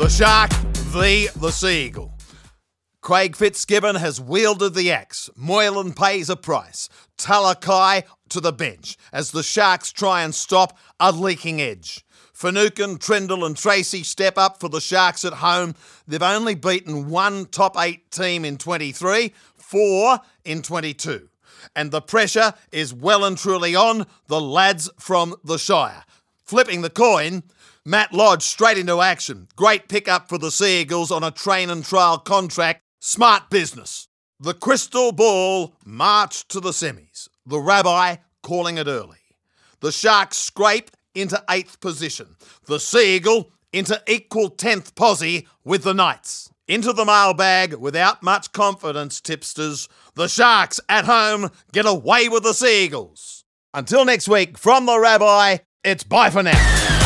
The Shark v. the Seagull. Craig Fitzgibbon has wielded the axe. Moylan pays a price. Talakai to the bench as the Sharks try and stop a leaking edge. Finucane, Trindall, and Tracey step up for the Sharks at home. They've only beaten one top eight team in 23, four in 22. And the pressure is well and truly on the lads from the Shire. Flipping the coin, Matt Lodge straight into action. Great pickup for the Sea Eagles on a train and trial contract. Smart business. The crystal ball marched to the semis. The rabbi calling it early. The Sharks scrape into eighth position. The Sea Eagle into equal 10th posse with the Knights. Into the mailbag without much confidence, tipsters. The Sharks at home get away with the Sea Eagles. Until next week, from the rabbi, it's bye for now.